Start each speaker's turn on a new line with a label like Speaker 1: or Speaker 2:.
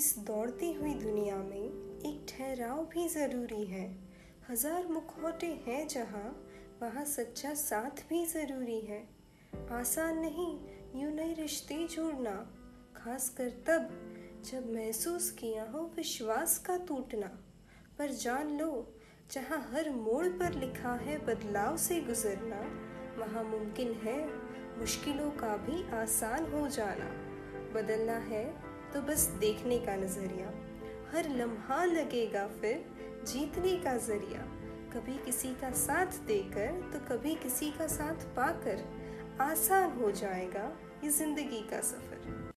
Speaker 1: इस दौड़ती हुई दुनिया में एक ठहराव भी ज़रूरी है। हज़ार मुखौटे हैं जहाँ वहाँ सच्चा साथ भी ज़रूरी है। आसान नहीं यूँ नए रिश्ते जोड़ना खास कर तब जब महसूस किया हो विश्वास का टूटना। पर जान लो, जहाँ हर मोड़ पर लिखा है बदलाव से गुजरना, वहाँ मुमकिन है मुश्किलों का भी आसान हो जाना। बदलना है तो बस देखने का नज़रिया। हर लम्हा लगेगा फिर जीतने का ज़रिया। कभी किसी का साथ देकर तो कभी किसी का साथ पाकर आसान हो जाएगा ये ज़िंदगी का सफ़र।